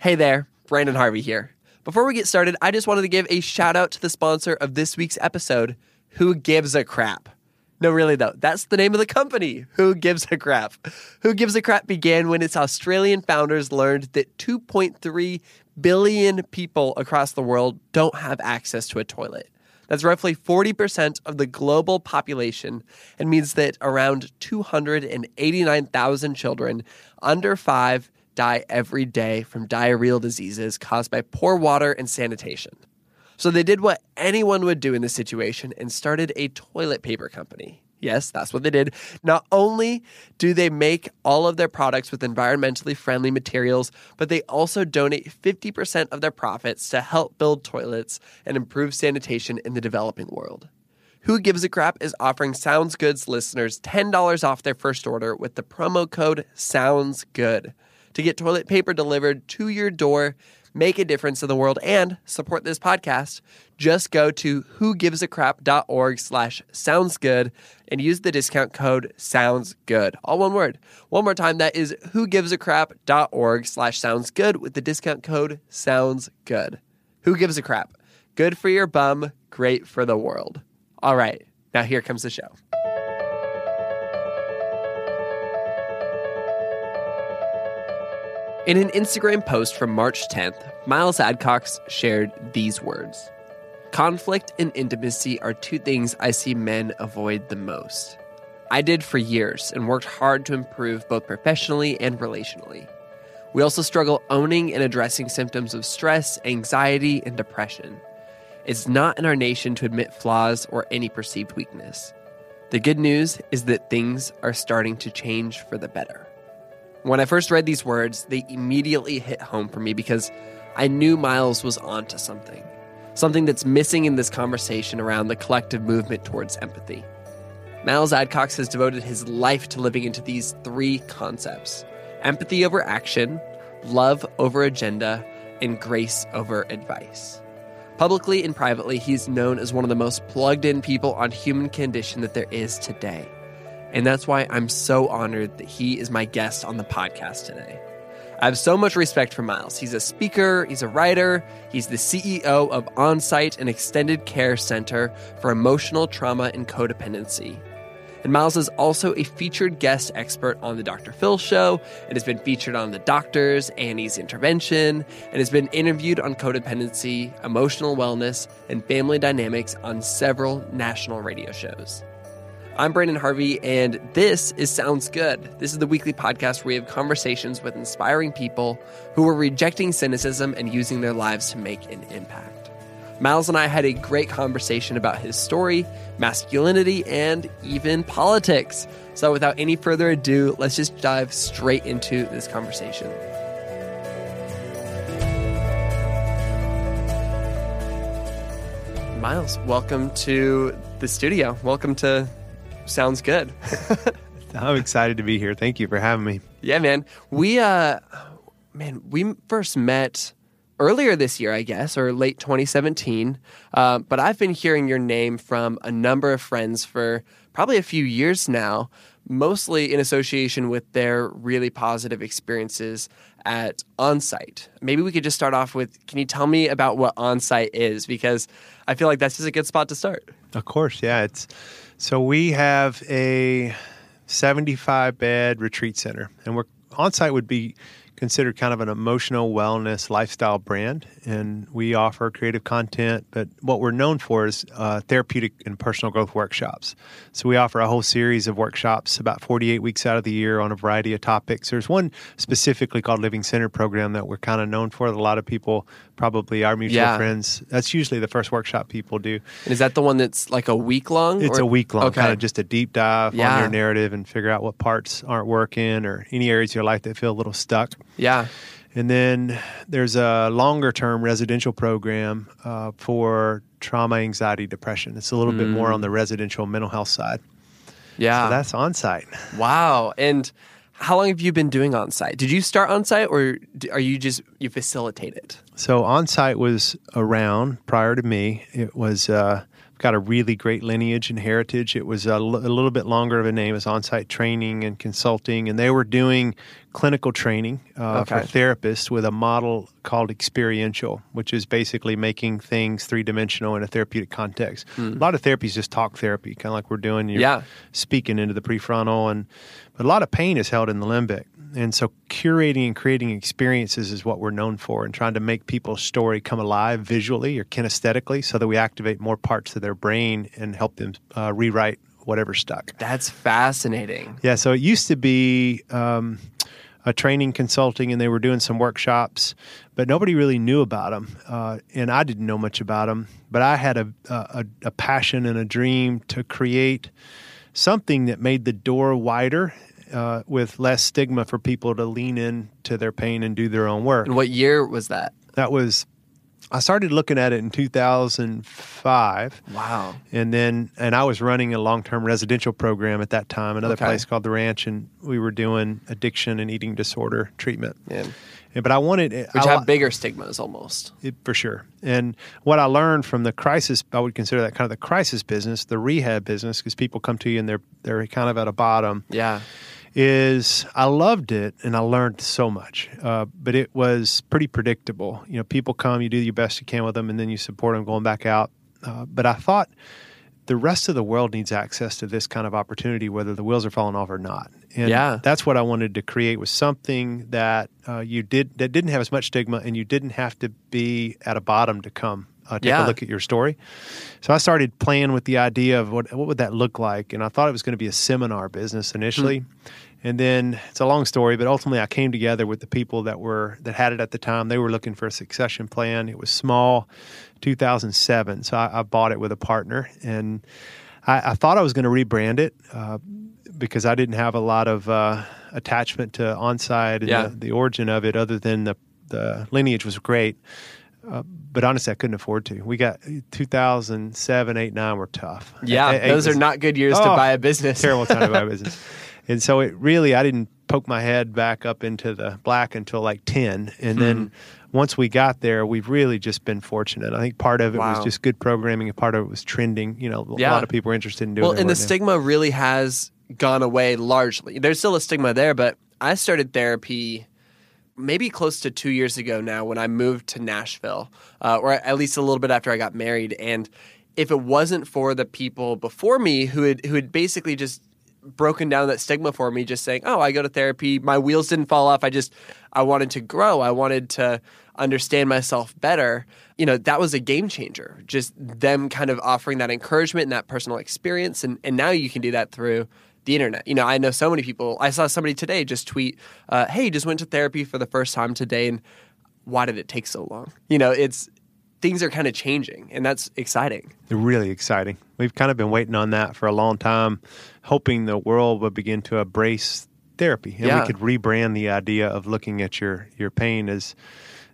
Hey there, Brandon Harvey here. Before we get started, I just wanted to give a shout out to the sponsor of this week's episode, Who Gives a Crap. No, really, though, that's the name of the company, Who Gives a Crap. Who Gives a Crap began when its Australian founders learned that 2.3 billion people across the world don't have access to a toilet. That's roughly 40% of the global population and means that around 289,000 children under five die every day from diarrheal diseases caused by poor water and sanitation. So they did what anyone would do in this situation and started a toilet paper company. Yes, that's what they did. Not only do they make all of their products with environmentally friendly materials, but they also donate 50% of their profits to help build toilets and improve sanitation in the developing world. Who Gives a Crap is offering Sounds Good's listeners $10 off their first order with the promo code Sounds Good to get toilet paper delivered to your door, make a difference in the world, and support this podcast, just go to whogivesacrap.org slash soundsgood and use the discount code soundsgood. All one word. One more time, that is whogivesacrap.org slash soundsgood with the discount code soundsgood. Who gives a crap? Good for your bum, great for the world. All right, now here comes the show. In an Instagram post from March 10th, Miles Adcox shared these words Conflict and intimacy are two things I see men avoid the most. I did for years and worked hard to improve both professionally and relationally. We also struggle owning and addressing symptoms of stress, anxiety, and depression. It's not in our nation to admit flaws or any perceived weakness. The good news is that things are starting to change for the better. When I first read these words, they immediately hit home for me because I knew Miles was onto something. Something that's missing in this conversation around the collective movement towards empathy. Miles Adcox has devoted his life to living into these three concepts empathy over action, love over agenda, and grace over advice. Publicly and privately, he's known as one of the most plugged in people on human condition that there is today. And that's why I'm so honored that he is my guest on the podcast today. I have so much respect for Miles. He's a speaker, he's a writer, he's the CEO of Onsite, an extended care center for emotional trauma and codependency. And Miles is also a featured guest expert on The Dr. Phil Show and has been featured on The Doctors, A&E's Intervention, and has been interviewed on codependency, emotional wellness, and family dynamics on several national radio shows. I'm Brandon Harvey, and this is Sounds Good. This is the weekly podcast where we have conversations with inspiring people who are rejecting cynicism and using their lives to make an impact. Miles and I had a great conversation about his story, masculinity, and even politics. So, without any further ado, let's just dive straight into this conversation. Miles, welcome to the studio. Welcome to Sounds Good. I'm excited to be here. Thank you for having me. Yeah, man. We uh man, we first met earlier this year, I guess, or late 2017. Uh, but I've been hearing your name from a number of friends for probably a few years now, mostly in association with their really positive experiences at Onsite. Maybe we could just start off with can you tell me about what Onsite is? Because I feel like that's just a good spot to start. Of course, yeah. It's so we have a 75 bed retreat center, and we're Onsite would be considered kind of an emotional wellness lifestyle brand, and we offer creative content. But what we're known for is uh, therapeutic and personal growth workshops. So we offer a whole series of workshops about 48 weeks out of the year on a variety of topics. There's one specifically called Living Center program that we're kind of known for. That a lot of people, probably our mutual Yeah. friends, that's usually the first workshop people do. And is that the one that's like a week long? It's or- a week long, Okay. kind of just a deep dive Yeah. on your narrative and figure out what parts aren't working or any areas of your life that feel a little stuck. Yeah. And then there's a longer term residential program uh, for trauma, anxiety, depression. It's a little bit more on the residential mental health side. Yeah. So that's Onsite. wow. And how long have you been doing Onsite? Did you start Onsite or are you just you facilitate it? So Onsite was around prior to me. It was uh, got a really great lineage and heritage. It was a, l- a little bit longer of a name as Onsite training and consulting, and they were doing clinical training uh, for therapists with a model called experiential, which is basically making things three dimensional in a therapeutic context. A lot of therapy is just talk therapy, kind of like we're doing. You're Yeah. speaking into the prefrontal, and but a lot of pain is held in the limbic. And so, curating and creating experiences is what we're known for, and trying to make people's story come alive visually or kinesthetically, so that we activate more parts of their brain and help them uh, rewrite whatever stuck. That's fascinating. Yeah, so it used to be um, a training consulting, and they were doing some workshops, but nobody really knew about them, uh, and I didn't know much about them. But I had a, a a passion and a dream to create something that made the door wider. Uh, with less stigma for people to lean in to their pain and do their own work. And what year was that? That was, I started looking at it in 2005 Wow. and then and I was running a long term residential program at that time, another Okay. place called the Ranch, and we were doing addiction and eating disorder treatment. Yeah. But I wanted Which I, have bigger stigmas almost. it, for sure. And what I learned from the crisis, I would consider that kind of the crisis business, the rehab business, because people come to you and they're they're kind of at a bottom. Yeah. Is I loved it and I learned so much, uh, but it was pretty predictable. You know, people come, you do your best you can with them, and then you support them going back out. Uh, but I thought the rest of the world needs access to this kind of opportunity, whether the wheels are falling off or not. And Yeah. that's what I wanted to create was something that uh, you did that didn't have as much stigma, and you didn't have to be at a bottom to come uh, take Yeah. a look at your story. So I started playing with the idea of what what would that look like, and I thought it was going to be a seminar business initially. And then it's a long story, but ultimately I came together with the people that were that had it at the time. They were looking for a succession plan. It was small, 2007. So I, I bought it with a partner, and I, I thought I was going to rebrand it uh, because I didn't have a lot of uh, attachment to Onsite and Yeah. the, the origin of it, other than the the lineage was great. Uh, but honestly, I couldn't afford to. We got 2007, 8, 9 were tough. Yeah. Eight- eight those was- are not good years to Oh, buy a business. terrible time to buy a business. And so it really, I didn't poke my head back up into the black until like 10. And Hmm. then once we got there, we've really just been fortunate. I think part of it Wow. was just good programming and part of it was trending. You know, a lot of people were interested in doing well, and the now. stigma really has gone away largely. There's still a stigma there, but I started therapy maybe close to two years ago now when I moved to Nashville, uh, or at least a little bit after I got married. And if it wasn't for the people before me who had who had basically just broken down that stigma for me, just saying, "Oh, I go to therapy. My wheels didn't fall off. I just I wanted to grow. I wanted to understand myself better." You know, that was a game changer. Just them kind of offering that encouragement and that personal experience, and and now you can do that through the internet. You know, I know so many people. I saw somebody today just tweet, uh, "Hey, just went to therapy for the first time today, and why did it take so long?" You know, it's things are kind of changing, and that's exciting. Really exciting. We've kind of been waiting on that for a long time, hoping the world would begin to embrace therapy and Yeah. we could rebrand the idea of looking at your, your pain as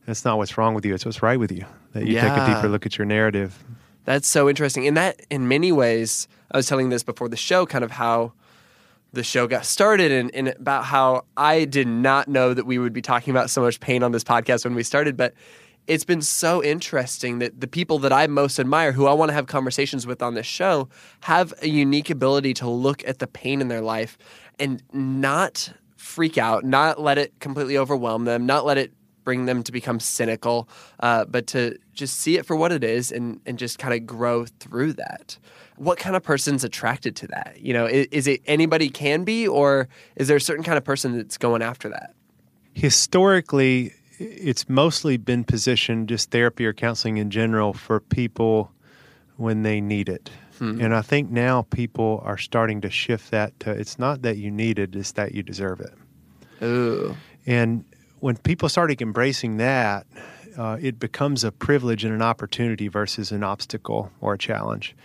that's not what's wrong with you, it's what's right with you. That you take a deeper look at your narrative. That's so interesting. And that, in many ways, I was telling this before the show, kind of how the show got started and, and about how I did not know that we would be talking about so much pain on this podcast when we started. But it's been so interesting that the people that I most admire, who I want to have conversations with on this show, have a unique ability to look at the pain in their life and not freak out, not let it completely overwhelm them, not let it bring them to become cynical, uh, but to just see it for what it is and, and just kind of grow through that. What kind of person's attracted to that? You know, is, is it anybody can be, or is there a certain kind of person that's going after that? Historically, it's mostly been positioned just therapy or counseling in general for people when they need it. And I think now people are starting to shift that to it's not that you need it, it's that you deserve it. Ooh, And when people started embracing that, uh, it becomes a privilege and an opportunity versus an obstacle or a challenge.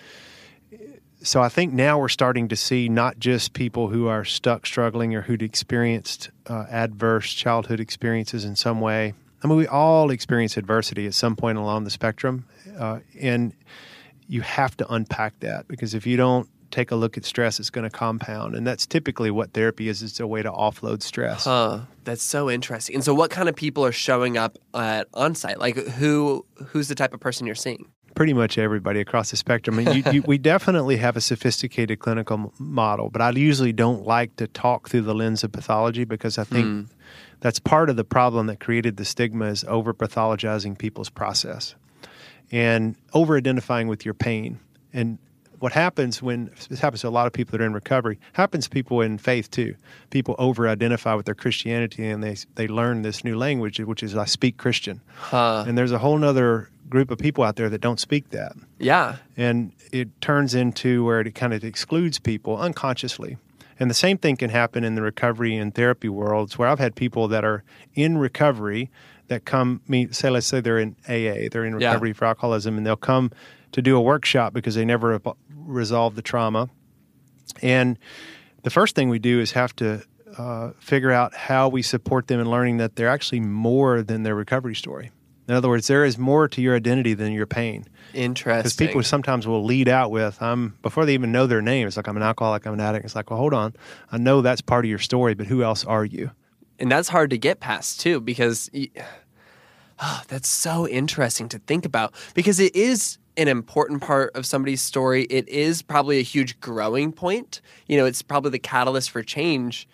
So I think now we're starting to see not just people who are stuck, struggling, or who'd experienced uh, adverse childhood experiences in some way. I mean, we all experience adversity at some point along the spectrum, uh, and you have to unpack that because if you don't take a look at stress, it's going to compound, and that's typically what therapy is. It's a way to offload stress. Huh. That's so interesting. And so, what kind of people are showing up at Onsite? Like, who who's the type of person you're seeing? Pretty much everybody across the spectrum. I mean, you, you, we definitely have a sophisticated clinical model, but I usually don't like to talk through the lens of pathology because I think mm. that's part of the problem that created the stigma is over pathologizing people's process and over identifying with your pain. And what happens when this happens to a lot of people that are in recovery happens to people in faith too. People over identify with their Christianity and they they learn this new language, which is I speak Christian. Huh. And there's a whole other group of people out there that don't speak that. Yeah. And it turns into where it kind of excludes people unconsciously. And the same thing can happen in the recovery and therapy worlds where I've had people that are in recovery that come me say let's say they're in AA, they're in recovery yeah. for alcoholism and they'll come to do a workshop because they never resolved the trauma. And the first thing we do is have to uh, figure out how we support them in learning that they're actually more than their recovery story. In other words, there is more to your identity than your pain. Interesting. Because people sometimes will lead out with, "I'm," before they even know their name. It's like I'm an alcoholic, I'm an addict. It's like, well, hold on, I know that's part of your story, but who else are you? And that's hard to get past too, because oh, that's so interesting to think about. Because it is an important part of somebody's story. It is probably a huge growing point. You know, it's probably the catalyst for change.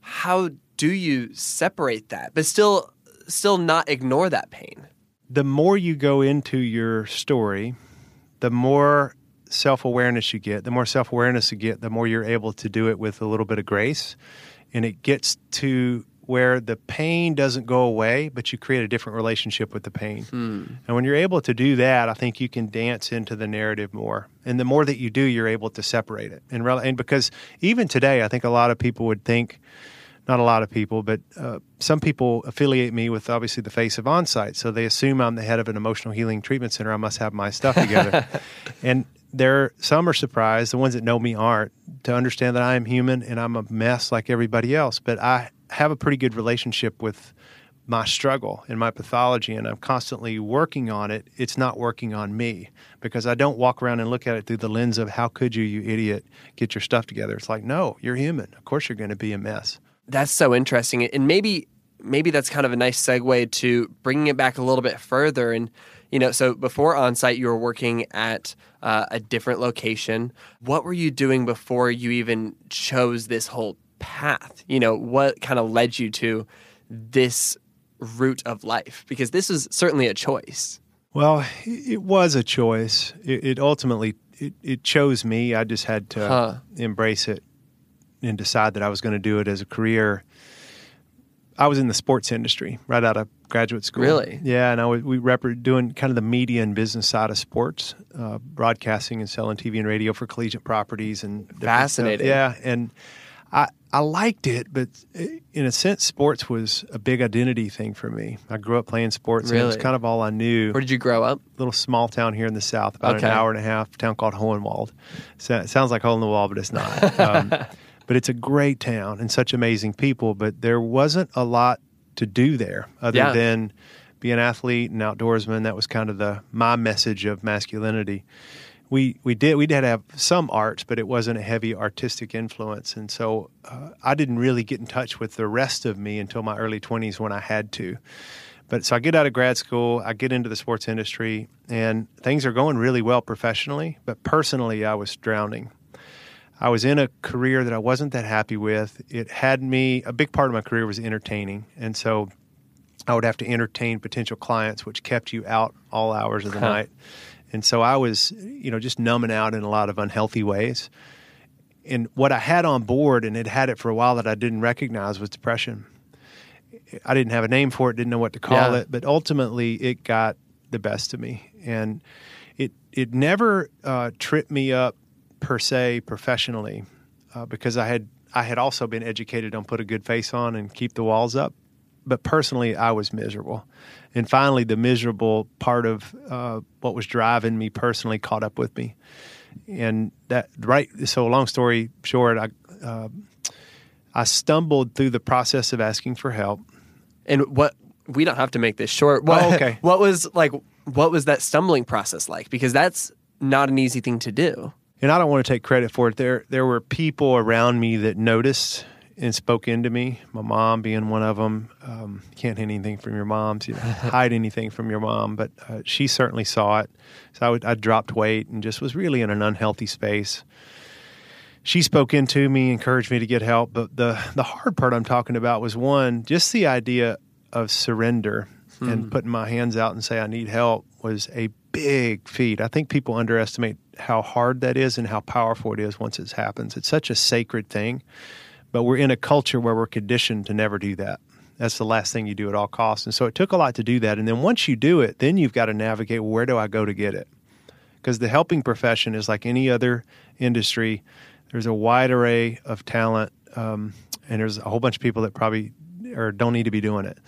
How do you separate that, but still, still not ignore that pain? The more you go into your story, the more self awareness you get. The more self awareness you get, the more you're able to do it with a little bit of grace. And it gets to where the pain doesn't go away, but you create a different relationship with the pain. Hmm. And when you're able to do that, I think you can dance into the narrative more. And the more that you do, you're able to separate it. And, and because even today, I think a lot of people would think, not a lot of people, but uh, some people affiliate me with obviously the face of onsite. So they assume I'm the head of an emotional healing treatment center. I must have my stuff together. and there, some are surprised. The ones that know me aren't to understand that I am human and I'm a mess like everybody else. But I have a pretty good relationship with my struggle and my pathology, and I'm constantly working on it. It's not working on me because I don't walk around and look at it through the lens of how could you, you idiot, get your stuff together. It's like, no, you're human. Of course, you're going to be a mess. That's so interesting. And maybe maybe that's kind of a nice segue to bringing it back a little bit further. And you know so before Onsite you were working at uh, a different location. What were you doing before you even chose this whole path? You know what kind of led you to this route of life? Because this is certainly a choice. Well it was a choice. It, it ultimately it, it, chose me. I just had to huh. embrace it and decide that I was going to do it as a career, I was in the sports industry right out of graduate school. Really? Yeah, and I was we rep- doing kind of the media and business side of sports, uh, broadcasting and selling TV and radio for collegiate properties and fascinating. Yeah, and I I liked it, but in a sense, sports was a big identity thing for me. I grew up playing sports, really? and it was kind of all I knew. Where did you grow up? Little small town here in the south, about okay. an hour and a half, town called Hohenwald. So, it sounds like hole in the wall, but it's not. Um, but it's a great town and such amazing people. But there wasn't a lot to do there other yeah. than be an athlete and outdoorsman. That was kind of the my message of masculinity. We we did we did have some arts, but it wasn't a heavy artistic influence, and so uh, I didn't really get in touch with the rest of me until my early twenties when I had to. But so I get out of grad school, I get into the sports industry, and things are going really well professionally, but personally, I was drowning. I was in a career that I wasn't that happy with. It had me, a big part of my career was entertaining. And so I would have to entertain potential clients, which kept you out all hours of the night. And so I was, you know, just numbing out in a lot of unhealthy ways. And what I had on board and had had it for a while that I didn't recognize was depression. I didn't have a name for it, didn't know what to call yeah. it, but ultimately it got the best of me. And it, it never uh, tripped me up per se professionally uh, because I had I had also been educated on put a good face on and keep the walls up. But personally, I was miserable. And finally, the miserable part of uh, what was driving me personally caught up with me. and that right. So long story short, I uh, I stumbled through the process of asking for help. And what we don't have to make this short. What, Oh, okay. What was like? What was that stumbling process like? Because that's not an easy thing to do. And I don't want to take credit for it. There there were people around me that noticed and spoke into me. My mom being one of them. Um, can't hide anything from your moms. You know, hide anything from your mom, but uh, she certainly saw it. So I, would, I dropped weight and just was really in an unhealthy space. She spoke into me, encouraged me to get help. But the the hard part I'm talking about was one, just the idea of surrender and putting my hands out and say I need help was a big feat. I think people underestimate how hard that is and how powerful it is once it happens. It's such a sacred thing, but we're in a culture where we're conditioned to never do that. That's the last thing you do at all costs. And so it took a lot to do that. And then once you do it, then you've got to navigate where do I go to get it? Because the helping profession is like any other industry. There's a wide array of talent, um, and there's a whole bunch of people that probably or don't need to be doing it.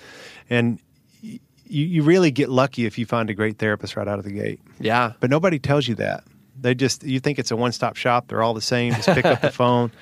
And you, you really get lucky if you find a great therapist right out of the gate. Yeah. But nobody tells you that. They just you think it's a one stop shop. They're all the same. Just pick up the phone.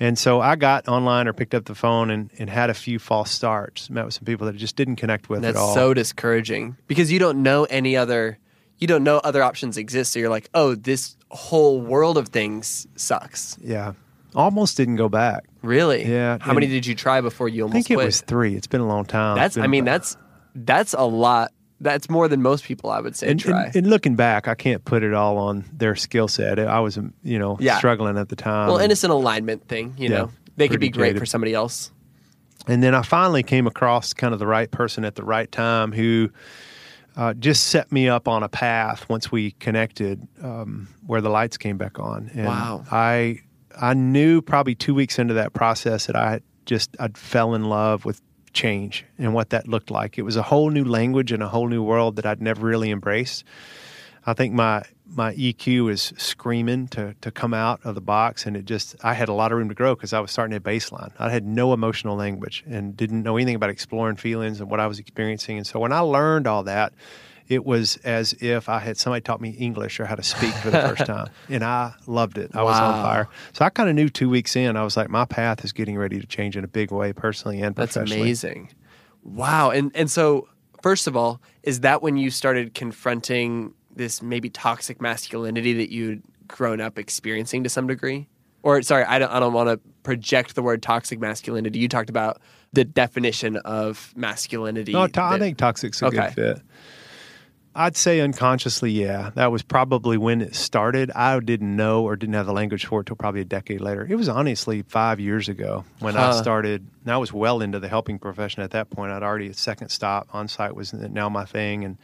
And so I got online or picked up the phone and, and had a few false starts. Met with some people that I just didn't connect with That's at all. so discouraging because you don't know any other. You don't know other options exist. So you're like, oh, this whole world of things sucks. yeah, almost didn't go back. Really? Yeah, How many did you try before you I almost think it quit? was three. It's been a long time. That's. I mean, that's that's a lot. That's more than most people I would say and, try. and, and looking back, I can't put it all on their skill set. I was, you know, Yeah. struggling at the time. well, and- it's an alignment thing. You Yeah, know, they could be great for somebody else. And then I finally came across kind of the right person at the right time who uh, just set me up on a path once we connected um, where the lights came back on. And Wow. I I knew probably two weeks into that process that I just I fell in love with change and what that looked like. It was a whole new language and a whole new world that I'd never really embraced. I think my my EQ is screaming to to come out of the box, and it just I had a lot of room to grow because I was starting at baseline. I had no emotional language and didn't know anything about exploring feelings and what I was experiencing. And so when I learned all that, it was as if I had somebody taught me English or how to speak for the first time, and I loved it. I was on fire. So I kind of knew two weeks in, I was like, my path is getting ready to change in a big way, personally and professionally. That's amazing. Wow. And and so first of all, is that when you started confronting this maybe toxic masculinity that you'd grown up experiencing to some degree? Or sorry, I don't I don't want to project the word toxic masculinity. You talked about the definition of masculinity. No, to- I that- think toxic's a Okay. good fit. I'd say unconsciously, yeah. That was probably when it started. I didn't know or didn't have the language for it till probably a decade later. It was honestly five years ago when I started. And I was well into the helping profession at that point. I'd already a second stop Onsite was now my thing, and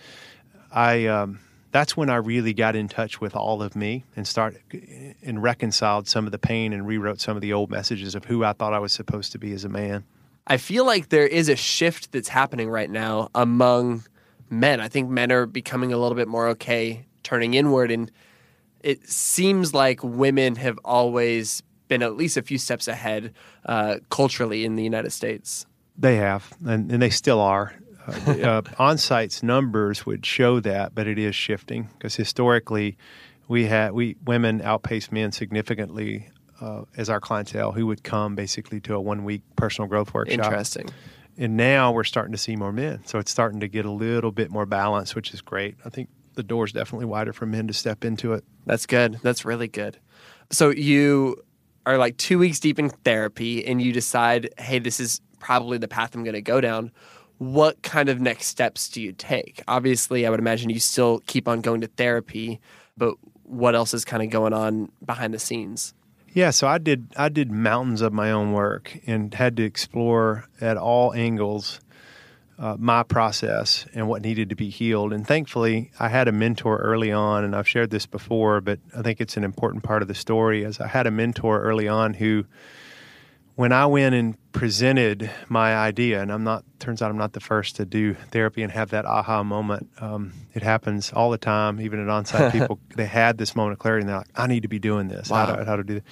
I. Um, that's when I really got in touch with all of me and start and reconciled some of the pain and rewrote some of the old messages of who I thought I was supposed to be as a man. I feel like there is a shift that's happening right now among men. I think men are becoming a little bit more okay turning inward, and it seems like women have always been at least a few steps ahead uh, culturally in the United States. They have, and, and they still are. Uh, uh, Onsite's numbers would show that, but it is shifting because historically, we had we women outpaced men significantly uh, as our clientele who would come basically to a one-week personal growth workshop. Interesting. And now we're starting to see more men, so it's starting to get a little bit more balance, which is great. I think the door's definitely wider for men to step into it. That's good. That's really good. So you are like two weeks deep in therapy and you decide, hey, this is probably the path I'm going to go down. What kind of next steps do you take? Obviously, I would imagine you still keep on going to therapy, but what else is kind of going on behind the scenes? Yeah, so I did I did mountains of my own work and had to explore at all angles uh, my process and what needed to be healed. And thankfully, I had a mentor early on, and I've shared this before, but I think it's an important part of the story. As I had a mentor early on who, when I went and presented my idea, and I'm not turns out I'm not the first to do therapy and have that aha moment. Um, it happens all the time, even at Onsite people. They had this moment of clarity, and they're like, "I need to be doing this. How to how to do this."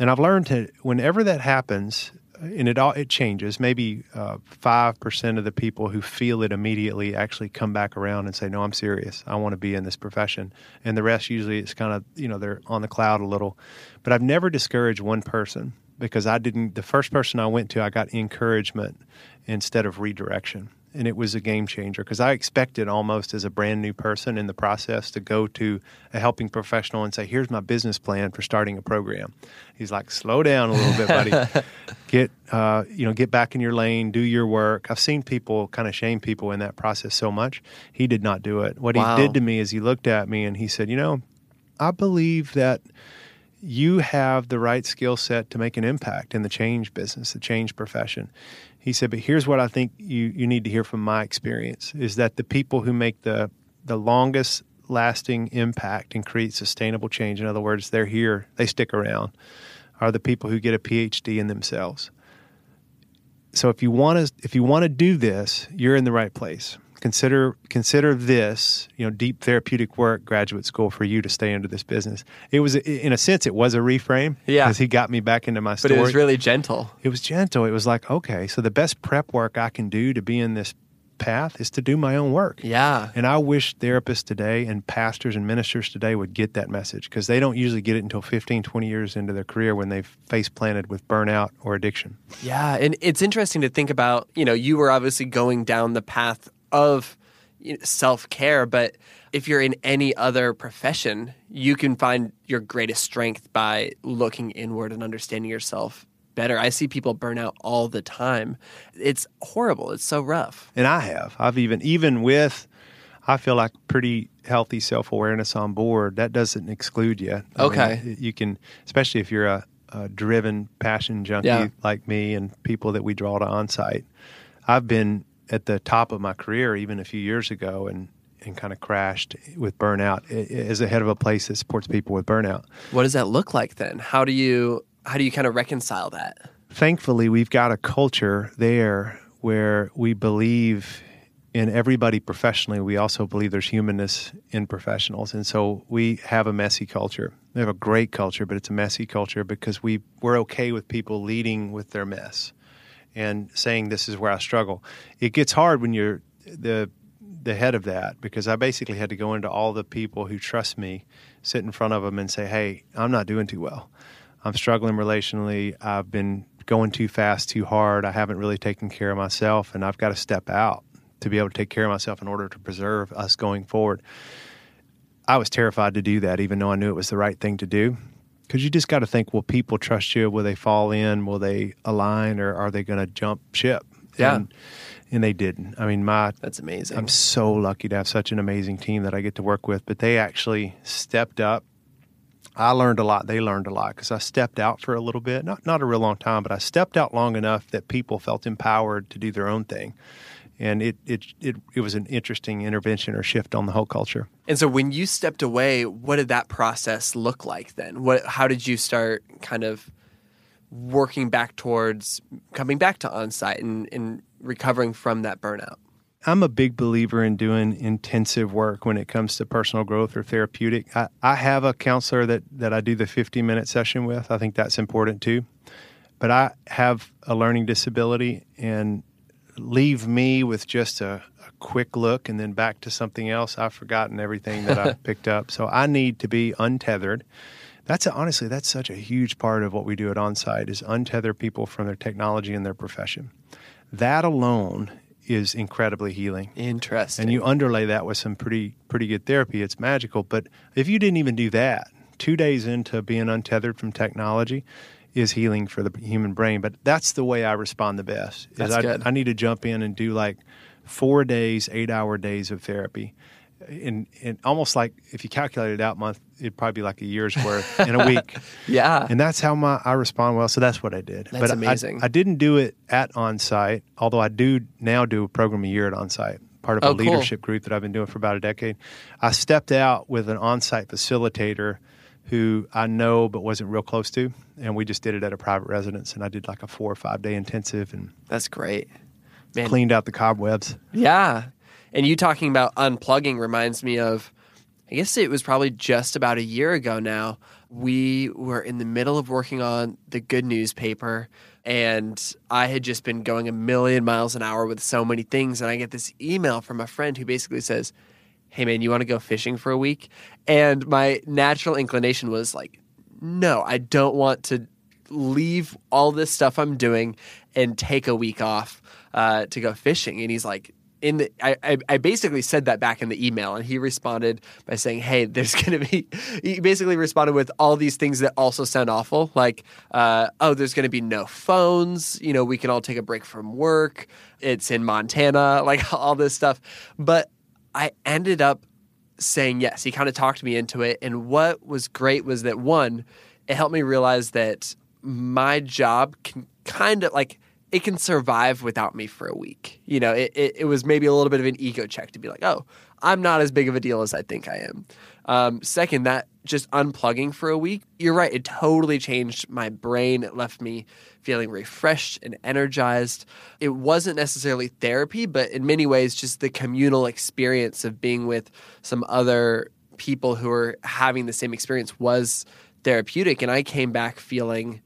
And I've learned to whenever that happens, and it all it changes. Maybe uh, five percent of the people who feel it immediately actually come back around and say, "No, I'm serious. I want to be in this profession." And the rest usually it's kind of you know they're on the cloud a little. But I've never discouraged one person because I didn't. The first person I went to, I got encouragement instead of redirection and it was a game changer because I expected almost as a brand new person in the process to go to a helping professional and say, "Here's my business plan for starting a program." He's like, "Slow down a little bit, buddy. get uh, you know, get back in your lane, do your work." I've seen people kind of shame people in that process so much. He did not do it. What Wow. he did to me is he looked at me and he said, "You know, I believe that." You have the right skill set to make an impact in the change business, the change profession. He said, but here's what I think you, you need to hear from my experience is that the people who make the the longest lasting impact and create sustainable change, in other words, they're here, they stick around, are the people who get a PhD in themselves. So if you want to if you want to do this, you're in the right place. Consider consider this, you know, deep therapeutic work graduate school for you to stay into this business. It was in a sense it was a reframe Yeah. because he got me back into my But it was really gentle. it was gentle. It was like, okay, so the best prep work I can do to be in this path is to do my own work. Yeah. And I wish therapists today and pastors and ministers today would get that message because they don't usually get it until 15, 20 years into their career when they've face planted with burnout or addiction. Yeah, and it's interesting to think about. You know, you were obviously going down the path of self care, but if you're in any other profession, you can find your greatest strength by looking inward and understanding yourself better. I see people burn out all the time. It's horrible. It's so rough. And I have. I've even, even with, I feel like pretty healthy self awareness on board, that doesn't exclude you. I Okay. mean, you can, especially if you're a, a driven passion junkie Yeah. like me and people that we draw to Onsite. I've been at the top of my career even a few years ago and, and kind of crashed with burnout as a head of a place that supports people with burnout. What does that look like then? How do you how do you kind of reconcile that? thankfully we've got a culture there where we believe in everybody professionally we also believe there's humanness in professionals and so we have a messy culture we have a great culture but it's a messy culture because we we're okay with people leading with their mess and saying this is where i struggle it gets hard when you're the the head of that because i basically had to go into all the people who trust me sit in front of them and say hey i'm not doing too well I'm struggling relationally. I've been going too fast, too hard. I haven't really taken care of myself, and I've got to step out to be able to take care of myself in order to preserve us going forward. I was terrified to do that, even though I knew it was the right thing to do. Because you just got to think: Will people trust you? Will they fall in? Will they align, or are they going to jump ship? Yeah. And, and they didn't. I mean, my That's amazing. I'm so lucky to have such an amazing team that I get to work with. But they actually stepped up. I learned a lot. They learned a lot because I stepped out for a little bit, not not a real long time, but I stepped out long enough that people felt empowered to do their own thing, and it it it, it was an interesting intervention or shift on the whole culture. And so when you stepped away, what did that process look like then? What how did you start kind of working back towards coming back to Onsite and, and recovering from that burnout? I'm a big believer in doing intensive work when it comes to personal growth or therapeutic. I, I have a counselor that, that I do the 50 minute session with. I think that's important too. But I have a learning disability and leave me with just a, a quick look and then back to something else. I've forgotten everything that I picked up. So I need to be untethered. That's a, honestly, that's such a huge part of what we do at Onsite is untether people from their technology and their profession. That alone is incredibly healing Interesting. and you underlay that with some pretty pretty good therapy, it's magical. But if you didn't even do that, two days into being untethered from technology is healing for the human brain. But that's the way I respond the best. Is That's I, good. I need to jump in and do like four days, eight hour days of therapy. And, and almost like if you calculate it out month, it'd probably be like a year's worth in a week. yeah. And that's how my I respond well. So that's what I did. That's but I- amazing. I, didn't do it at Onsite, although I do now do a program a year at Onsite, part of Oh, a cool. leadership group that I've been doing for about a decade. I stepped out with an Onsite facilitator who I know but wasn't real close to. And we just did it at a private residence. And I did like a four or five day intensive and That's great. Man, cleaned out the cobwebs. Yeah. And you talking about unplugging reminds me of I guess it was probably just about a year ago now. We were in the middle of working on the good newspaper, and I had just been going a million miles an hour with so many things. And I get this email from a friend who basically says, Hey, man, you want to go fishing for a week? And my natural inclination was like, No, I don't want to leave all this stuff I'm doing and take a week off uh, to go fishing. And he's like, in the, I, I basically said that back in the email, and he responded by saying, "Hey, there's going to be." He basically responded with all these things that also sound awful, like, uh, "Oh, there's going to be no phones. You know, we can all take a break from work. It's in Montana, like all this stuff." But I ended up saying yes. He kind of talked me into it, and what was great was that one, it helped me realize that my job can kind of like it can survive without me for a week. You know, it, it, it, was maybe a little bit of an ego check to be like, oh, I'm not as big of a deal as I think I am. Um, second, that just unplugging for a week, you're right, it totally changed my brain. It left me feeling refreshed and energized. It wasn't necessarily therapy, but in many ways, just the communal experience of being with some other people who are having the same experience was therapeutic. And I came back feeling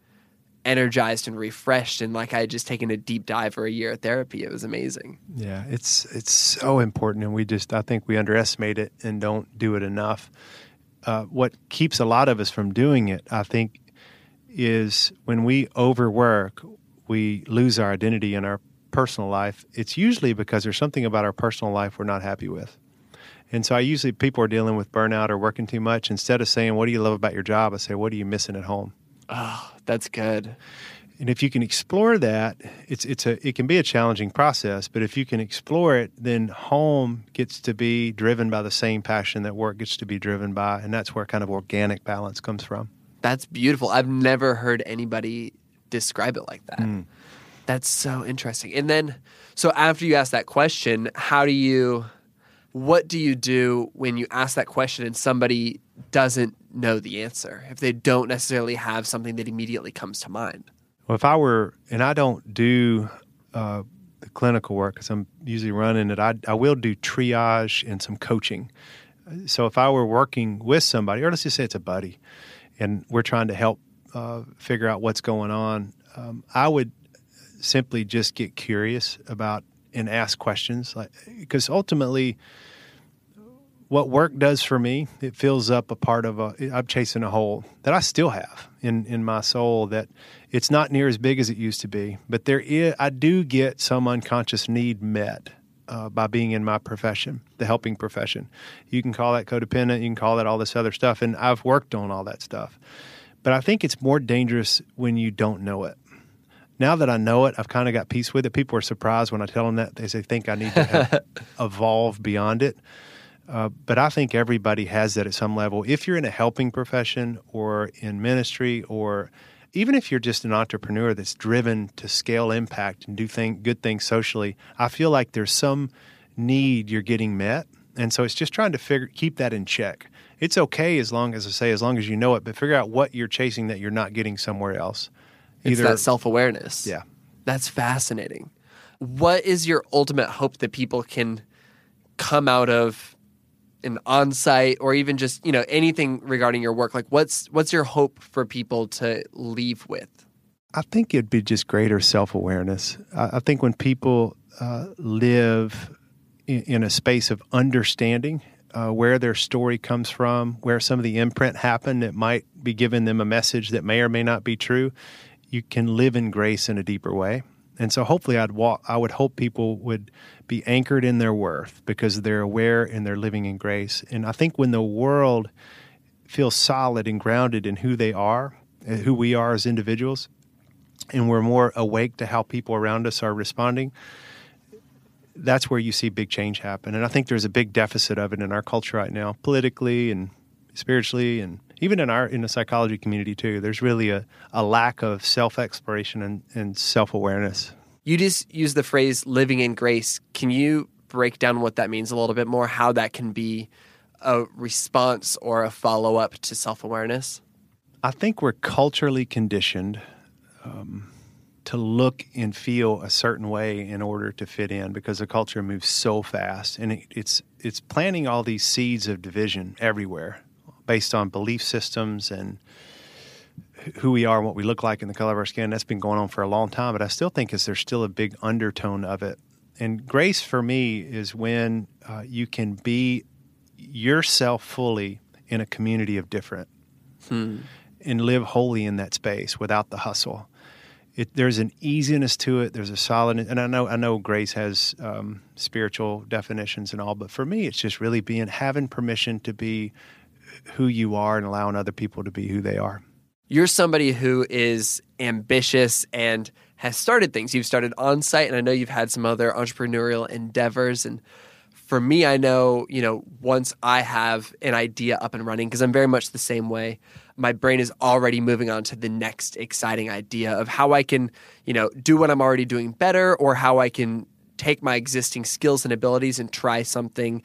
energized and refreshed and like I had just taken a deep dive for a year of therapy. It was amazing. Yeah, it's it's so important and we just I think we underestimate it and don't do it enough. Uh, what keeps a lot of us from doing it, I think, is when we overwork, we lose our identity in our personal life. It's usually because there's something about our personal life we're not happy with. And so I usually people are dealing with burnout or working too much. Instead of saying, "What do you love about your job?" I say, "What are you missing at home?" Oh, that's good. And if you can explore that, it's it's a it can be a challenging process, but if you can explore it, then home gets to be driven by the same passion that work gets to be driven by, and that's where kind of organic balance comes from. That's beautiful. I've never heard anybody describe it like that. Mm. That's so interesting. And then so after you ask that question, how do you what do you do when you ask that question and somebody doesn't know the answer, if they don't necessarily have something that immediately comes to mind? Well, if I were, and I don't do uh, the clinical work because I'm usually running it, I, I will do triage and some coaching. So if I were working with somebody, or let's just say it's a buddy, and we're trying to help uh, figure out what's going on, um, I would simply just get curious about and ask questions, like because ultimately what work does for me, it fills up a part of a. I'm chasing a hole that I still have in in my soul. That it's not near as big as it used to be, but there is. I do get some unconscious need met uh, by being in my profession, the helping profession. You can call that codependent. You can call that all this other stuff, and I've worked on all that stuff. But I think it's more dangerous when you don't know it. Now that I know it, I've kind of got peace with it. People are surprised when I tell them that. They say, think I need to evolve beyond it. Uh, but I think everybody has that at some level. If you're in a helping profession or in ministry, or even if you're just an entrepreneur that's driven to scale impact and do thing, good things socially, I feel like there's some need you're getting met. And so it's just trying to figure keep that in check. It's okay as long as I say, as long as you know it, but figure out what you're chasing that you're not getting somewhere else. Either, it's that self awareness. Yeah. That's fascinating. What is your ultimate hope that people can come out of an Onsite or even just you know anything regarding your work like what's what's your hope for people to leave with? I think it'd be just greater self-awareness. I, I think when people uh, live in, in, a space of understanding uh, where their story comes from where some of the imprint happened that might be giving them a message that may or may not be true you can live in grace in a deeper way. And so hopefully I'd walk, I would hope people would be anchored in their worth because they're aware and they're living in grace. And I think when the world feels solid and grounded in who they are, uh, who we are as individuals, and we're more awake to how people around us are responding, that's where you see big change happen. And I think there's a big deficit of it in our culture right now, politically and spiritually and even in our in the psychology community too there's really a, a lack of self-exploration and, and self-awareness you just use the phrase living in grace. Can you break down what that means a little bit more? How that can be a response or a follow-up to self-awareness? I think we're culturally conditioned um, to look and feel a certain way in order to fit in because the culture moves so fast and it, it's it's planting all these seeds of division everywhere based on belief systems and who we are and what we look like in the color of our skin that's been going on for a long time but i still think is there's still a big undertone of it and grace for me is when uh, you can be yourself fully in a community of different hmm. and live wholly in that space without the hustle it, there's an easiness to it. There's a solidness, and I know I know grace has um, spiritual definitions and all, but for me, it's just really being having permission to be who you are and allowing other people to be who they are. You're somebody who is ambitious and has started things. You've started Onsite, and I know you've had some other entrepreneurial endeavors. And for me, I know you know once I have an idea up and running, because I'm very much the same way my brain is already moving on to the next exciting idea of how I can, you know, do what I'm already doing better or how I can take my existing skills and abilities and try something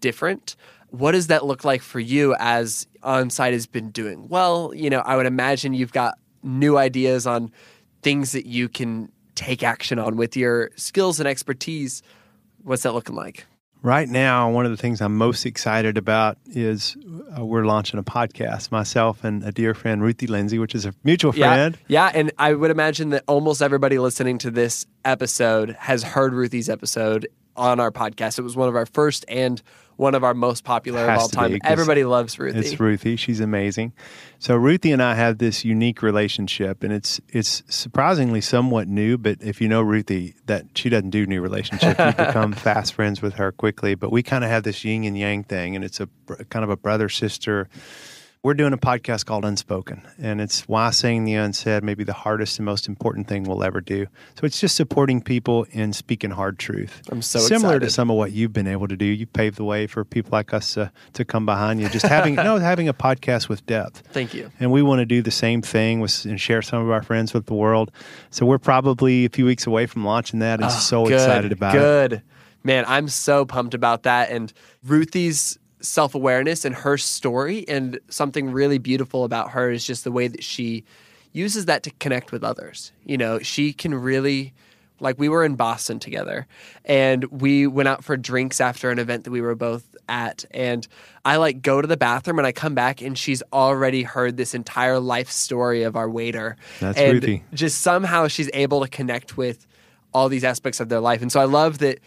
different. What does that look like for you as Onsite has been doing? Well, you know, I would imagine you've got new ideas on things that you can take action on with your skills and expertise. What's that looking like? Right now, one of the things I'm most excited about is uh, we're launching a podcast, myself and a dear friend, Ruthie Lindsay, which is a mutual friend. Yeah, yeah, and I would imagine that almost everybody listening to this episode has heard Ruthie's episode on our podcast. It was one of our first and one of our most popular of all time. Be, Everybody loves Ruthie. It's Ruthie. She's amazing. So Ruthie and I have this unique relationship, and it's it's surprisingly somewhat new. But if you know Ruthie, that she doesn't do new relationships. You become fast friends with her quickly. But we kind of have this yin and yang thing, and it's a kind of a brother sister we're doing a podcast called Unspoken, and it's why saying the unsaid may be the hardest and most important thing we'll ever do. So it's just supporting people in speaking hard truth. I'm so similar excited. to some of what you've been able to do. You paved the way for people like us to, to come behind you. Just having no having a podcast with depth. Thank you. And we want to do the same thing with and share some of our friends with the world. So we're probably a few weeks away from launching that, and oh, so good, excited about good. it. Good. Man, I'm so pumped about that. And Ruthie's self awareness and her story. And something really beautiful about her is just the way that she uses that to connect with others. You know, she can really. Like we were in Boston together and we went out for drinks after an event that we were both at. And I like go to the bathroom and I come back and she's already heard this entire life story of our waiter. That's and Ruthie. Just somehow she's able to connect with all these aspects of their life. And so I love that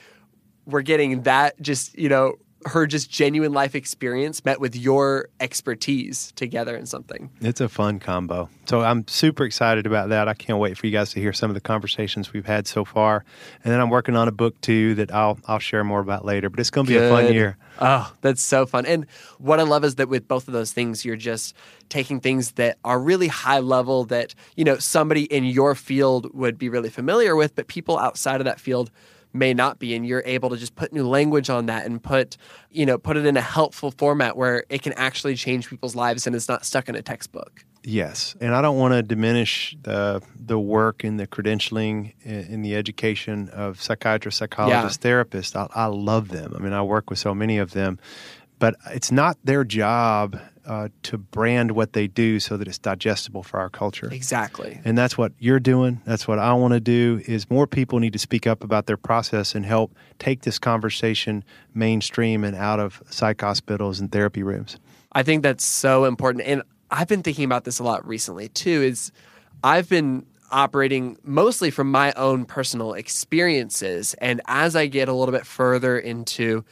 we're getting that just, you know, her just genuine life experience met with your expertise together in something. It's a fun combo. So I'm super excited about that. I can't wait for you guys to hear some of the conversations we've had so far. And then I'm working on a book too that I'll I'll share more about later. But it's going to be Good. a fun year. Oh, that's so fun. And what I love is that with both of those things, you're just taking things that are really high level that, you know, somebody in your field would be really familiar with, but people outside of that field may not be and you're able to just put new language on that and put you know put it in a helpful format where it can actually change people's lives and it's not stuck in a textbook. Yes and i don't want to diminish the the work and the credentialing in the education of psychiatrists psychologists yeah. therapists. I, I love them. I mean i work with so many of them but it's not their job uh, to brand what they do so that it's digestible for our culture. Exactly. And that's what you're doing. That's what I want to do is more people need to speak up about their process and help take this conversation mainstream and out of psych hospitals and therapy rooms. I think that's so important. And I've been thinking about this a lot recently too is I've been operating mostly from my own personal experiences and as I get a little bit further into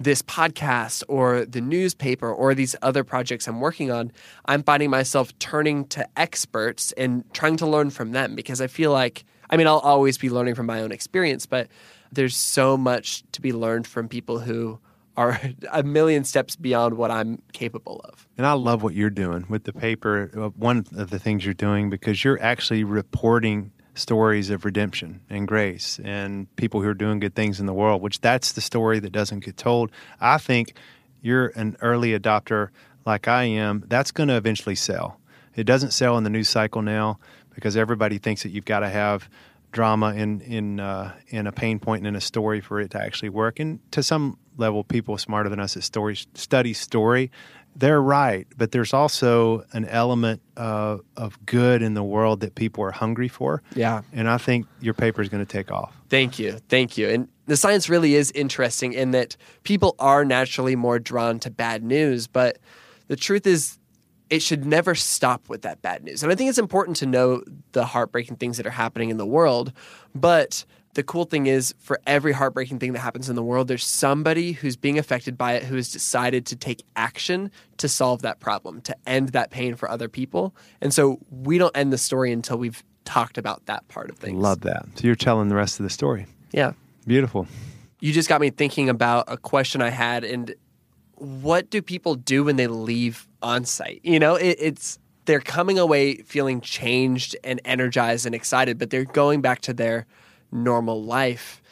this podcast or the newspaper or these other projects I'm working on, I'm finding myself turning to experts and trying to learn from them because I feel like, I mean, I'll always be learning from my own experience, but there's so much to be learned from people who are a million steps beyond what I'm capable of. And I love what you're doing with the paper. Uh, one of the things you're doing because you're actually reporting stories of redemption and grace and people who are doing good things in the world, which that's the story that doesn't get told. I think you're an early adopter like I am, that's going to eventually sell. It doesn't sell in the news cycle now because everybody thinks that you've got to have drama in in uh, in a pain point and in a story for it to actually work. And to some level, people smarter than us at story study story they're right, but there's also an element uh, of good in the world that people are hungry for. Yeah. And I think your paper is going to take off. Thank you. Thank you. And the science really is interesting in that people are naturally more drawn to bad news, but the truth is it should never stop with that bad news. And I think it's important to know the heartbreaking things that are happening in the world, but the cool thing is for every heartbreaking thing that happens in the world there's somebody who's being affected by it who has decided to take action to solve that problem to end that pain for other people and so we don't end the story until we've talked about that part of things Love that. So you're telling the rest of the story. yeah Beautiful. you just got me thinking about a question i had and what do people do when they leave Onsite you know it, it's they're coming away feeling changed and energized and excited but they're going back to their normal life,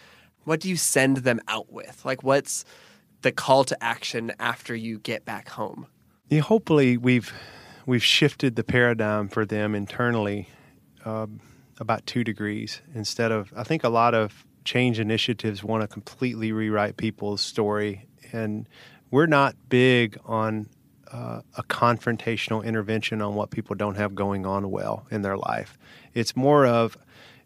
what do you send them out with? Like, what's the call to action after you get back home? Yeah, hopefully we've we've shifted the paradigm for them internally uh, about two degrees instead of I think a lot of change initiatives want to completely rewrite people's story and we're not big on uh, a confrontational intervention on what people don't have going on well in their life. It's more of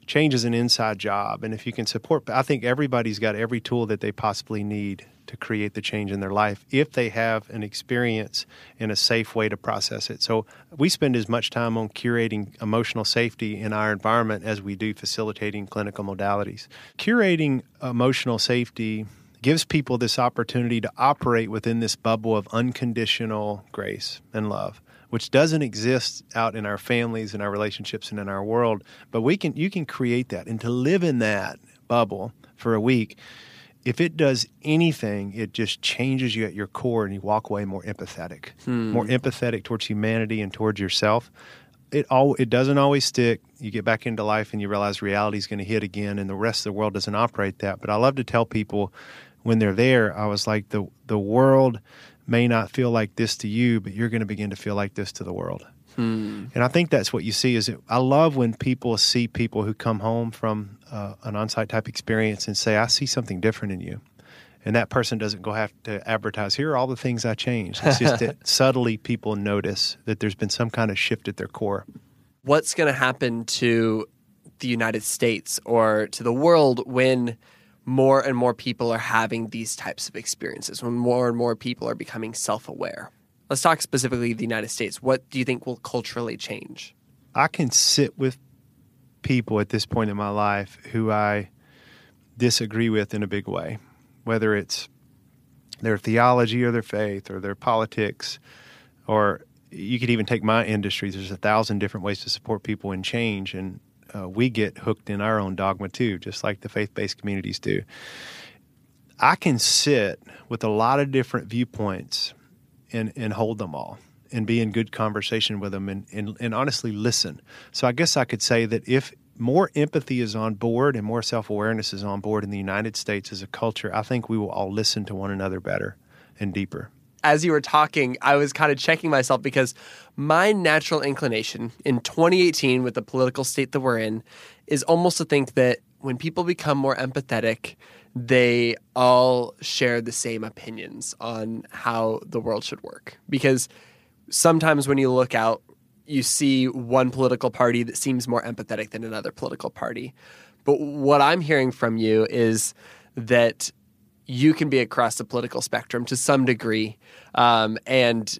change is an inside job. And if you can support i think everybody's got every tool that they possibly need to create the change in their life if they have an experience in a safe way to process it. So we spend as much time on curating emotional safety in our environment as we do facilitating clinical modalities. Curating emotional safety gives people this opportunity to operate within this bubble of unconditional grace and love which doesn't exist out in our families and our relationships and in our world but we can you can create that. And to live in that bubble for a week if it does anything it just changes you at your core and you walk away more empathetic hmm. more empathetic towards humanity and towards yourself. It all it doesn't always stick. You get back into life and you realize reality is going to hit again and the rest of the world doesn't operate that. But i love to tell people when they're there i was like the the world may not feel like this to you, but you're going to begin to feel like this to the world. Hmm. And I think that's what you see. Is it, I love when people see people who come home from uh, an Onsite type experience and say, "I see something different in you," and that person doesn't go have to advertise. Here are all the things I changed. It's just that subtly people notice that there's been some kind of shift at their core. What's going to happen to the United States or to the world when more and more people are having these types of experiences, when more and more people are becoming self aware? Let's talk specifically the United States. What do you think will culturally change? I can sit with people at this point in my life who I disagree with in a big way, whether it's their theology or their faith or their politics, or you could even take my industry. There's a thousand different ways to support people in change, and uh, we get hooked in our own dogma too, just like the faith based communities do. I can sit with a lot of different viewpoints and, and hold them all and be in good conversation with them and, and, and honestly listen. So I guess I could say that if more empathy is on board and more self awareness is on board in the United States as a culture, I think we will all listen to one another better and deeper. As you were talking, I was kind of checking myself because my natural inclination in 2018, with the political state that we're in, is almost to think that when people become more empathetic, they all share the same opinions on how the world should work. Because sometimes when you look out, you see one political party that seems more empathetic than another political party. But what I'm hearing from you is that you can be across the political spectrum to some degree, um, and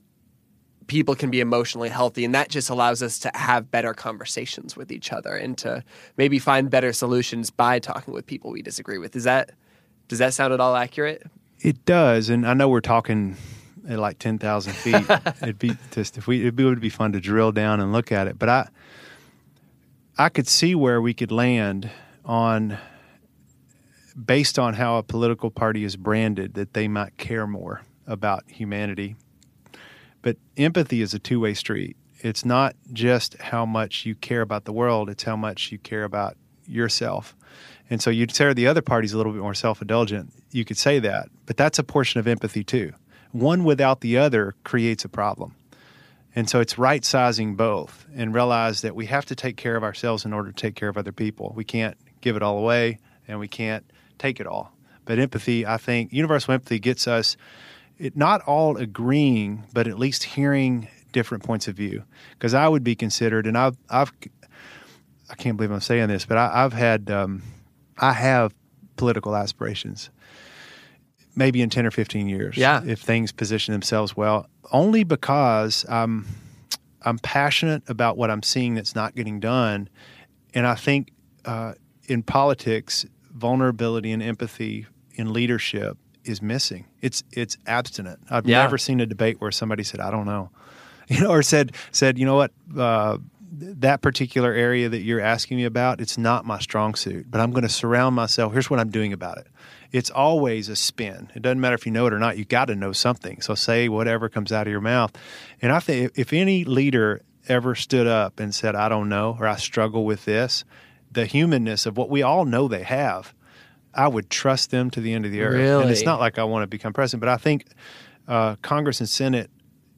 people can be emotionally healthy, and that just allows us to have better conversations with each other and to maybe find better solutions by talking with people we disagree with. Is that does that sound at all accurate? It does, and I know we're talking at like ten thousand feet. it'd be just if we it'd be, it would be fun to drill down and look at it, but I I could see where we could land on based on how a political party is branded that they might care more about humanity. But empathy is a two way street. It's not just how much you care about the world, it's how much you care about yourself. And so you'd say the other party's a little bit more self indulgent. You could say that, but that's a portion of empathy too. One without the other creates a problem. And so it's right sizing both and realize that we have to take care of ourselves in order to take care of other people. We can't give it all away and we can't take it all. But empathy, I think, universal empathy gets us it, not all agreeing, but at least hearing different points of view. Because I would be considered, and I've, I've, I can't believe I'm saying this, but I, have had, um, I have political aspirations. Maybe in ten or fifteen years, yeah. If things position themselves well, only because I'm, I'm passionate about what I'm seeing that's not getting done, and I think uh, in politics, vulnerability and empathy in leadership is missing. It's it's abstinent. I've yeah. never seen a debate where somebody said, "I don't know," you know, or said said, "You know what." Uh, that particular area that you're asking me about, it's not my strong suit, but I'm going to surround myself. Here's what I'm doing about it. It's always a spin. It doesn't matter if you know it or not. You got to know something. So say whatever comes out of your mouth. And I think if any leader ever stood up and said, "I don't know," or "I struggle with this," the humanness of what we all know they have, I would trust them to the end of the earth. Really? And it's not like I want to become president, but I think uh, Congress and Senate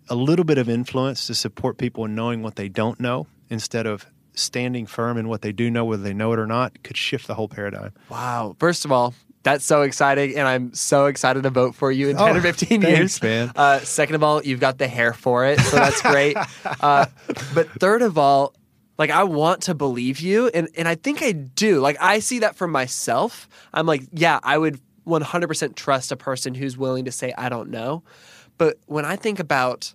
a little bit of influence to support people in knowing what they don't know instead of standing firm in what they do know, whether they know it or not, could shift the whole paradigm. Wow. First of all, that's so exciting, and I'm so excited to vote for you in 10 oh, or 15 thanks, years. man. Uh, second of all, you've got the hair for it, so that's great. uh, but third of all, like I want to believe you, and, and I think I do. Like I see that for myself. I'm like, yeah, I would 100% trust a person who's willing to say, I don't know. But when I think about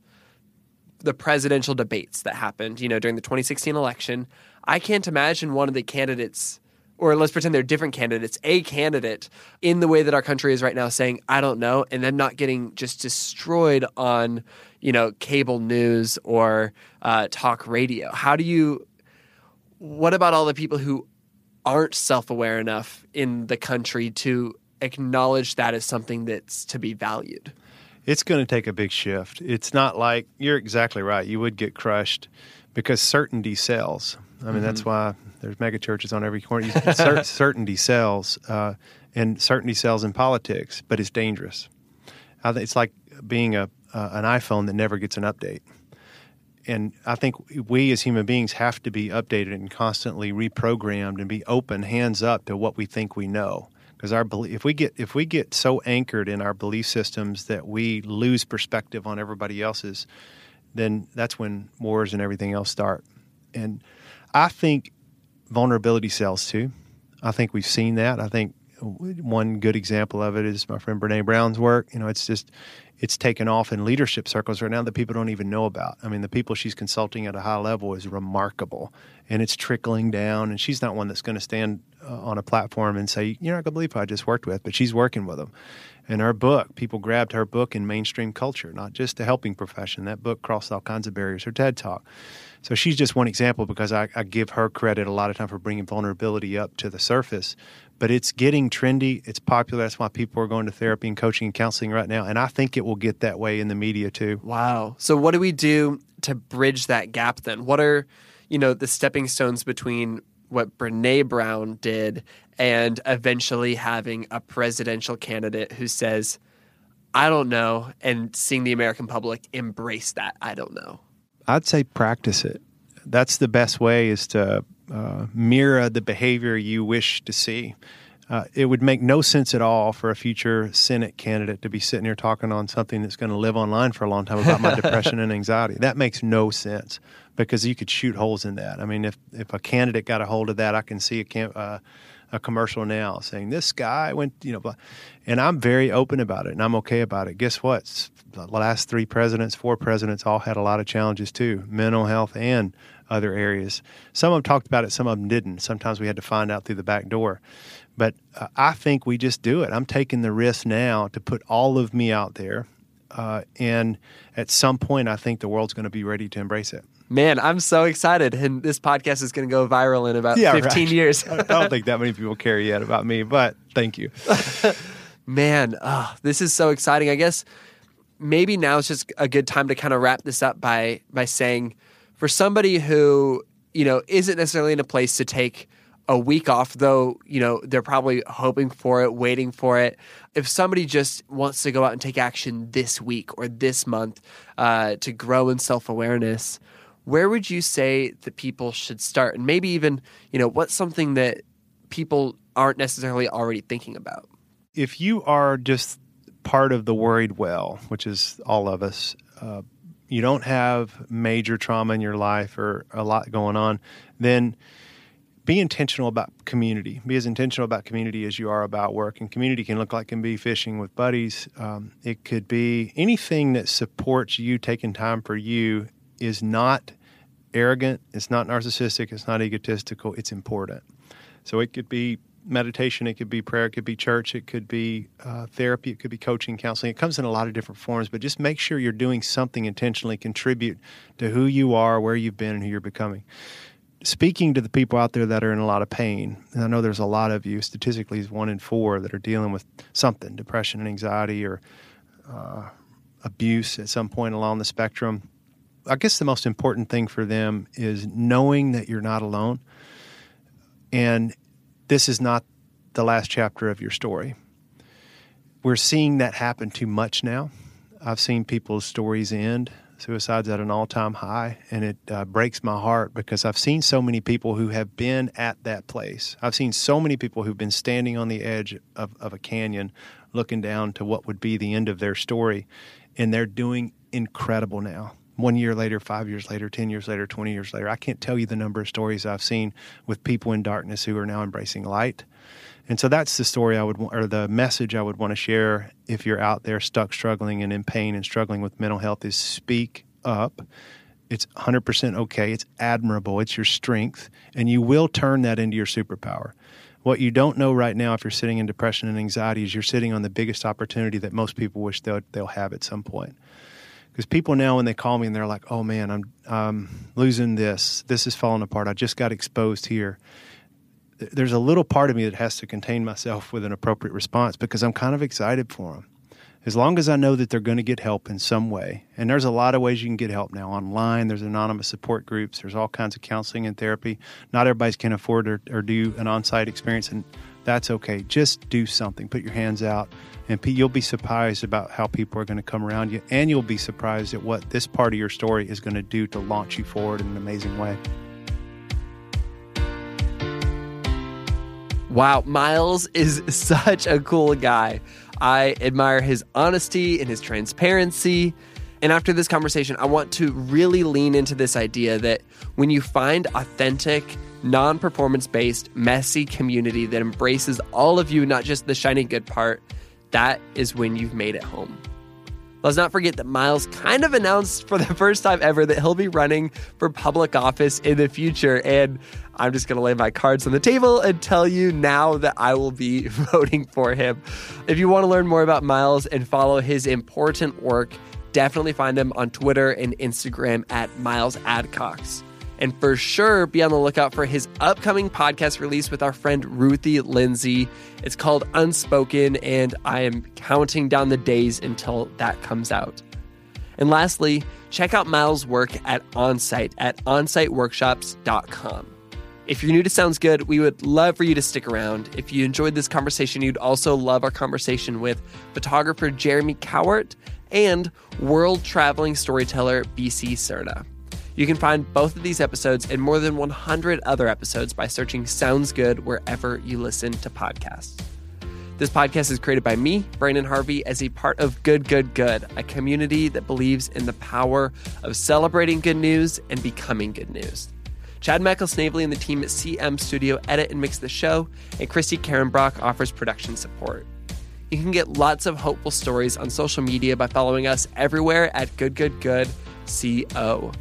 the presidential debates that happened, you know, during the 2016 election, I can't imagine one of the candidates, or let's pretend they're different candidates, a candidate in the way that our country is right now saying, I don't know, and then not getting just destroyed on, you know, cable news or uh, talk radio. How do you, what about all the people who aren't self aware enough in the country to acknowledge that as something that's to be valued? It's going to take a big shift. It's not like you're exactly right. You would get crushed because certainty sells. I mean, mm-hmm. that's why there's mega churches on every corner. Cer- certainty sells, uh, and certainty sells in politics, but it's dangerous. I think it's like being a uh, an iPhone that never gets an update. And I think we as human beings have to be updated and constantly reprogrammed and be open, hands up to what we think we know because our if we get if we get so anchored in our belief systems that we lose perspective on everybody else's, then that's when wars and everything else start. And I think vulnerability sells too. I think we've seen that. I think one good example of it is my friend Brene Brown's work. You know, it's just it's taken off in leadership circles right now that people don't even know about. I mean, the people she's consulting at a high level is remarkable, and it's trickling down. And she's not one that's going to stand uh, on a platform and say, "You're not going to believe who I just worked with," but she's working with them. And her book, people grabbed her book in mainstream culture, not just the helping profession. That book crossed all kinds of barriers. Her TED talk. So she's just one example because I, I give her credit a lot of time for bringing vulnerability up to the surface. But it's getting trendy. It's popular. That's why people are going to therapy and coaching and counseling right now. And I think it will get that way in the media too. Wow. So what do we do to bridge that gap then? What are, you know, the stepping stones between what Brene Brown did and eventually having a presidential candidate who says, I don't know, and seeing the American public embrace that I don't know? I'd say practice it. That's the best way is to uh, mirror the behavior you wish to see. Uh, it would make no sense at all for a future Senate candidate to be sitting here talking on something that's going to live online for a long time about my depression and anxiety. That makes no sense because you could shoot holes in that. I mean, if if a candidate got a hold of that, I can see a cam- uh, a commercial now saying this guy went, you know, blah. and I'm very open about it and I'm okay about it. Guess what? The last three presidents, four presidents, all had a lot of challenges too, mental health and other areas. Some of them talked about it, some of them didn't. Sometimes we had to find out through the back door. But uh, I think we just do it. I'm taking the risk now to put all of me out there. Uh, and at some point, I think the world's going to be ready to embrace it. Man, I'm so excited. And this podcast is going to go viral in about yeah, 15 right. years. I don't think that many people care yet about me, but thank you. Man, oh, this is so exciting. I guess maybe now is just a good time to kind of wrap this up by by saying for somebody who, you know, isn't necessarily in a place to take a week off, though, you know, they're probably hoping for it, waiting for it. If somebody just wants to go out and take action this week or this month uh, to grow in self awareness, where would you say that people should start? And maybe even, you know, what's something that people aren't necessarily already thinking about? If you are just part of the worried well, which is all of us, uh, you don't have major trauma in your life or a lot going on, then be intentional about community. Be as intentional about community as you are about work. And community can look like can be fishing with buddies. Um, it could be anything that supports you taking time for you is not arrogant. It's not narcissistic. It's not egotistical. It's important. So it could be meditation, it could be prayer, it could be church, it could be uh, therapy, it could be coaching, counseling. It comes in a lot of different forms, but just make sure you're doing something intentionally, contribute to who you are, where you've been, and who you're becoming. Speaking to the people out there that are in a lot of pain, and I know there's a lot of you, statistically, is one in four that are dealing with something depression and anxiety or uh, abuse at some point along the spectrum. I guess the most important thing for them is knowing that you're not alone. And this is not the last chapter of your story. We're seeing that happen too much now. I've seen people's stories end, suicides at an all time high, and it uh, breaks my heart because I've seen so many people who have been at that place. I've seen so many people who've been standing on the edge of, of a canyon looking down to what would be the end of their story, and they're doing incredible now one year later, five years later, 10 years later, 20 years later. I can't tell you the number of stories I've seen with people in darkness who are now embracing light. And so that's the story I would, or the message I would want to share if you're out there stuck, struggling, and in pain and struggling with mental health is speak up. It's 100% okay. It's admirable. It's your strength. And you will turn that into your superpower. What you don't know right now, if you're sitting in depression and anxiety, is you're sitting on the biggest opportunity that most people wish they'll, they'll have at some point because people now when they call me and they're like, "Oh man, I'm um, losing this. This is falling apart. I just got exposed here." There's a little part of me that has to contain myself with an appropriate response because I'm kind of excited for them. As long as I know that they're going to get help in some way, and there's a lot of ways you can get help now online. There's anonymous support groups. There's all kinds of counseling and therapy. Not everybody's can afford or, or do an Onsite experience, and that's okay. Just do something. Put your hands out and you'll be surprised about how people are going to come around you, and you'll be surprised at what this part of your story is going to do to launch you forward in an amazing way. Wow, Miles is such a cool guy. I admire his honesty and his transparency. And after this conversation, I want to really lean into this idea that when you find authentic, non performance based, messy community that embraces all of you, not just the shiny good part, that is when you've made it home. Let's not forget that Miles kind of announced for the first time ever that he'll be running for public office in the future. And I'm just going to lay my cards on the table and tell you now that I will be voting for him. If you want to learn more about Miles and follow his important work, definitely find him on Twitter and Instagram at Miles Adcox. And for sure, be on the lookout for his upcoming podcast release with our friend Ruthie Lindsay. It's called Unspoken, and I am counting down the days until that comes out. And lastly, check out Miles' work at Onsite at onsiteworkshops.com. If you're new to Sounds Good, we would love for you to stick around. If you enjoyed this conversation, you'd also love our conversation with photographer Jeremy Cowart and world traveling storyteller BC Serta. You can find both of these episodes and more than 100 other episodes by searching Sounds Good wherever you listen to podcasts. This podcast is created by me, Brandon Harvey, as a part of Good, Good, Good, a community that believes in the power of celebrating good news and becoming good news. Chad Michael Snavely and the team at CM Studio edit and mix the show, and Christy Karen Brock offers production support. You can get lots of hopeful stories on social media by following us everywhere at Good, Good, Good, CO.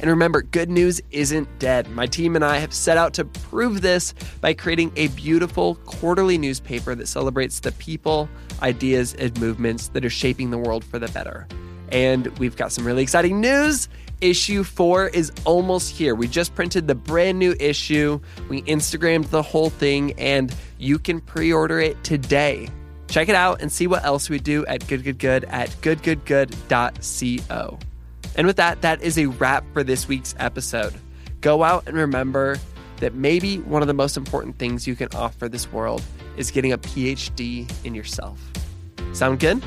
And remember, good news isn't dead. My team and I have set out to prove this by creating a beautiful quarterly newspaper that celebrates the people, ideas, and movements that are shaping the world for the better. And we've got some really exciting news. Issue 4 is almost here. We just printed the brand new issue. We Instagrammed the whole thing, and you can pre order it today. Check it out and see what else we do at Good Good Good at goodgoodgood.co. And with that, that is a wrap for this week's episode. Go out and remember that maybe one of the most important things you can offer this world is getting a PhD in yourself. Sound good?